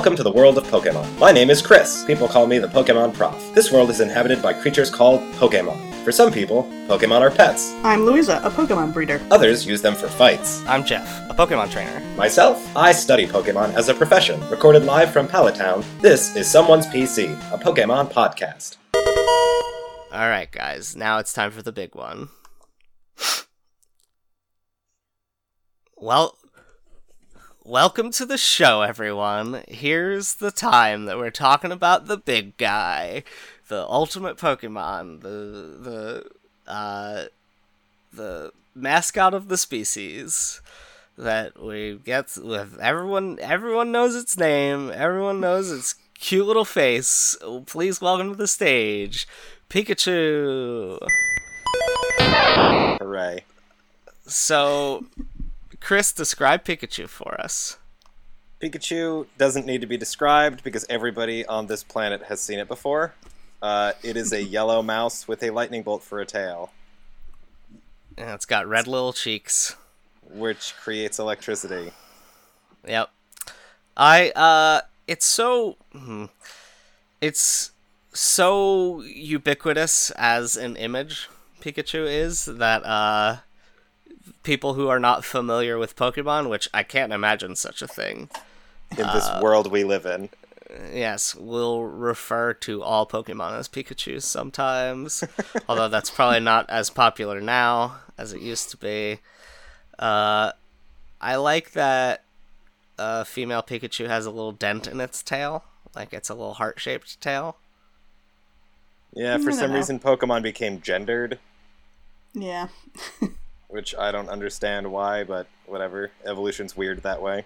Welcome to the world of Pokemon. My name is Chris. People call me the Pokemon Prof. This world is inhabited by creatures called Pokemon. For some people, Pokemon are pets. I'm Louisa, a Pokemon breeder. Others use them for fights. I'm Jeff, a Pokemon trainer. Myself, I study Pokemon as a profession. Recorded live from Pallet Town, this is Someone's PC, a Pokemon podcast. Alright, guys, now it's time for the big one. Well, welcome to the show, everyone. Here's the time that we're talking about the big guy, the ultimate Pokemon, the the uh, the mascot of the species that we get with everyone. Everyone knows its name. Everyone knows its cute little face. Please welcome to the stage, Pikachu. Hooray. So, Chris, describe Pikachu for us. Pikachu doesn't need to be described because everybody on this planet has seen it before. Uh, it is a yellow mouse with a lightning bolt for a tail, And it's got red little cheeks. which creates electricity. Yep. I uh it's so hmm, it's so ubiquitous as an image Pikachu is that uh people who are not familiar with Pokemon, which I can't imagine such a thing. In this uh, world we live in. Yes, we'll refer to all Pokemon as Pikachu sometimes. although that's probably not as popular now as it used to be. Uh, I like that a female Pikachu has a little dent in its tail. Like it's a little heart shaped tail. Yeah, mm, for some know. reason Pokemon became gendered, Yeah. which I don't understand why, but whatever. Evolution's weird that way.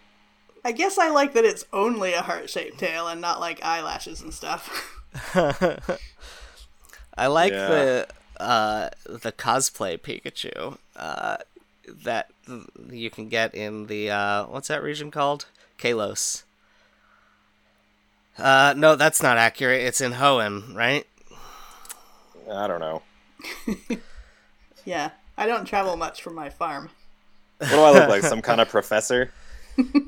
I guess I like that it's only a heart shaped tail and not like eyelashes and stuff. I like Yeah. the uh, the cosplay Pikachu uh, that you can get in the uh, what's that region called? Kalos. Uh, no, that's not accurate. It's in Hoenn, right? I don't know. yeah. I don't travel much from my farm. What do I look like? Some kind of professor?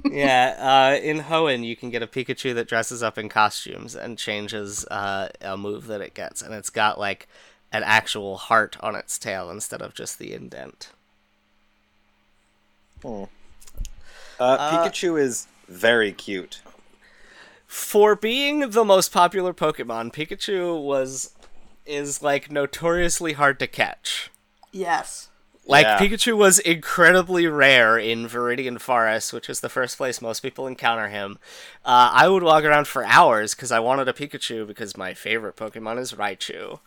yeah, uh, in Hoenn you can get a Pikachu that dresses up in costumes and changes uh, a move that it gets, and it's got like an actual heart on its tail instead of just the indent. Uh, Pikachu is very cute. For being the most popular Pokemon, Pikachu was is like notoriously hard to catch. Yes. Like Yeah. Pikachu was incredibly rare in Viridian Forest, which is the first place most people encounter him. Uh, I would walk around for hours because I wanted a Pikachu because my favorite Pokemon is Raichu,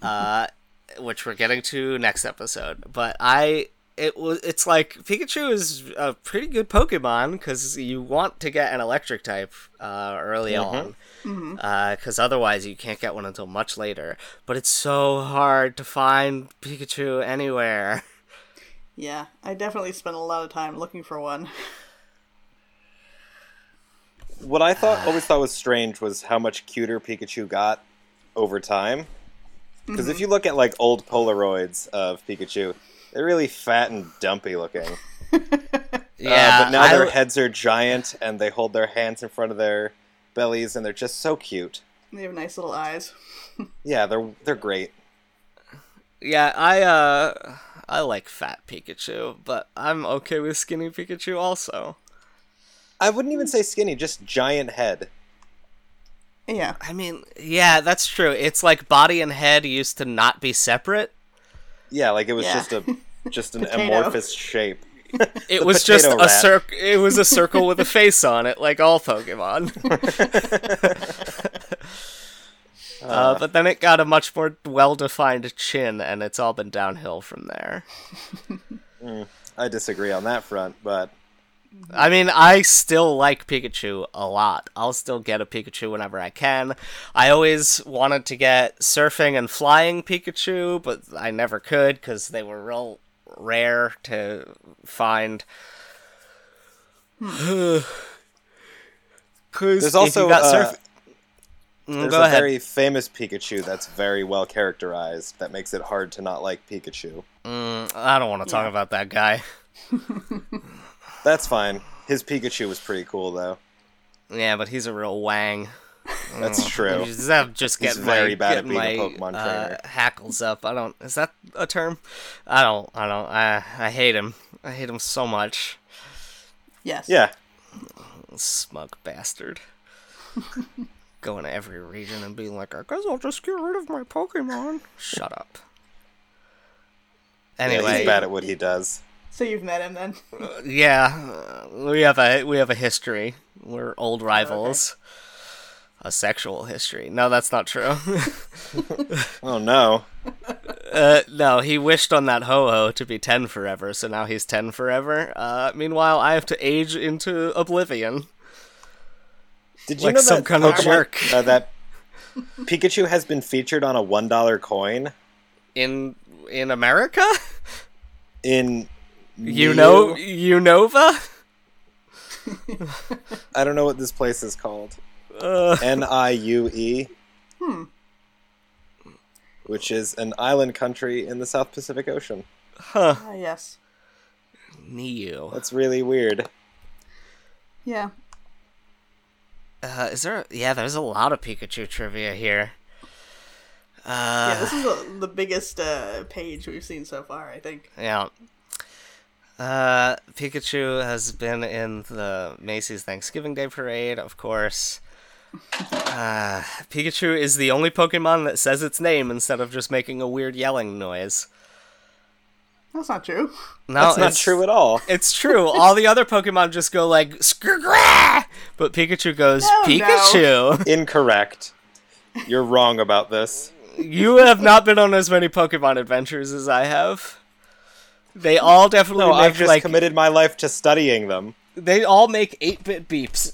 uh, which we're getting to next episode. But I, it was, it's like Pikachu is a pretty good Pokemon because you want to get an Electric type uh, early mm-hmm. on mm-hmm. uh, because otherwise you can't get one until much later. But it's so hard to find Pikachu anywhere. Yeah. I definitely spent a lot of time looking for one. What I thought always thought was strange was how much cuter Pikachu got over time. Because if mm-hmm. you look at like old Polaroids of Pikachu, they're really fat and dumpy looking. Yeah, Uh, but now I- their heads are giant and they hold their hands in front of their bellies and they're just so cute. They have nice little eyes. Yeah, they're they're great. yeah, I uh, I like fat Pikachu, but I'm okay with skinny Pikachu also. I wouldn't even say skinny, just giant head. Yeah. I mean, yeah, that's true. It's like body and head used to not be separate. Yeah, like it was Yeah. just a just an amorphous shape. It The was just potato a circle. It was a circle with a face on it, like all Pokemon. uh, but then it got a much more well-defined chin, and it's all been downhill from there. I disagree on that front, but I mean, I still like Pikachu a lot. I'll still get a Pikachu whenever I can. I always wanted to get surfing and flying Pikachu, but I never could because they were real rare to find. Because there's also got uh, surf- Mm, there's go a ahead. very famous Pikachu that's very well characterized that makes it hard to not like Pikachu. Mm, I don't want to talk Yeah. about that guy. That's fine. His Pikachu was pretty cool though. Yeah, but he's a real wang. That's true. Just, I'm just He's getting very my, bad at getting being a my, Pokemon uh, trainer. hackles up. I don't. Is that a term? I don't. I don't. I I hate him. I hate him so much. Yes. Yeah. Smug bastard. Going to every region and being like, I guess I'll just get rid of my Pokemon. Shut up. Yeah, Anyway, he's bad at what he does. So you've met him then? yeah, uh, we have a we have a history. We're old rivals. A sexual history. No, that's not true. Oh no. uh, no, he wished on that Ho-Oh to be ten forever, so now he's ten forever. Uh, meanwhile, I have to age into oblivion Did you like know some that kind of Pokemon- jerk. uh, that Pikachu has been featured on a one dollar coin in in America. in You know, Unova. I don't know what this place is called. Uh, N I U E. Which is an island country in the South Pacific Ocean. Ah, yes. Neo. That's really weird. Yeah. Uh, is there? Yeah, there's a lot of Pikachu trivia here. Yeah, Uh, this is the, the biggest uh, page we've seen so far, I think. yeah. Uh, Pikachu has been in the Macy's Thanksgiving Day Parade, of course. Uh, Pikachu is the only Pokemon that says its name instead of just making a weird yelling noise. That's not true. No, That's not true at all. It's true. All the other Pokemon just go like "Skrrgrah," but Pikachu goes No, no. Pikachu. Incorrect. You're wrong about this. You have not been on as many Pokemon adventures as I have. They all definitely No, make I've just like committed my life to studying them. they all make eight bit beeps,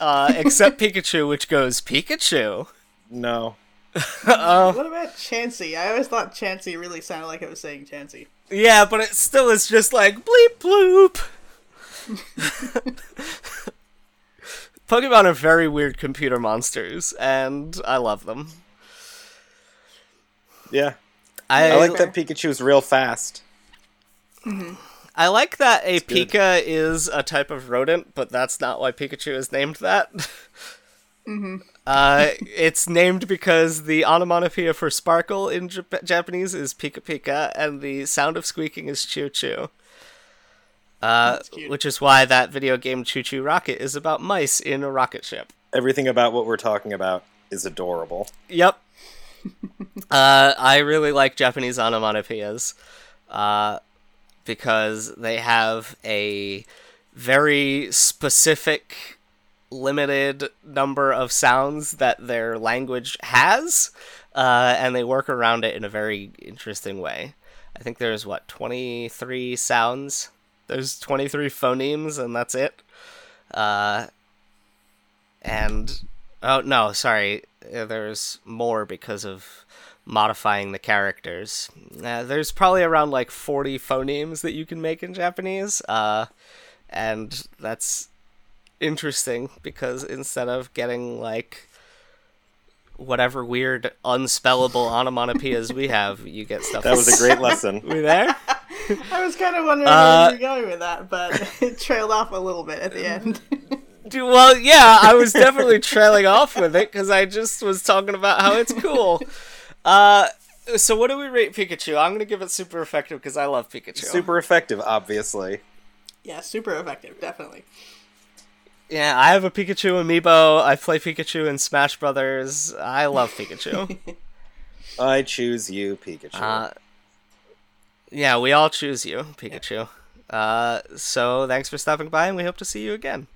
uh, except Pikachu, which goes Pikachu. No. What about Chansey? I always thought Chansey really sounded like it was saying Chansey. Yeah, but it still is just like bleep bloop. Pokemon are very weird computer monsters, and I love them. Yeah. I, I like that Pikachu's real fast. I like that a good. Pika is a type of rodent, but that's not why Pikachu is named that. Uh, it's named because the onomatopoeia for sparkle in Jap- Japanese is Pika Pika, and the sound of squeaking is Choo Choo. Uh, which is why that video game ChuChu Rocket is about mice in a rocket ship. Everything about what we're talking about is adorable. Yep. uh, I really like Japanese onomatopoeias uh, because they have a very specific, limited number of sounds that their language has, uh, and they work around it in a very interesting way. I think there's what 23 sounds. There's 23 phonemes, and that's it. Uh, and oh no, sorry, uh, there's more because of modifying the characters. Uh, there's probably around like 40 phonemes that you can make in Japanese, uh, and that's interesting because instead of getting like whatever weird unspellable onomatopoeias we have, you get stuff. That was a great lesson. we there? I was kind of wondering Uh, where you were going with that, but it trailed off a little bit at the end. Dude, well, yeah, I was definitely trailing off with it because I just was talking about how it's cool. Uh, so what do we rate Pikachu? I'm gonna give it super effective because I love Pikachu. Super effective, obviously. yeah, super effective, definitely. Yeah, I have a Pikachu amiibo. I play Pikachu in Smash Brothers. I love Pikachu. I choose you, Pikachu. uh, yeah, we all choose you, Pikachu. Uh, so thanks for stopping by, and we hope to see you again.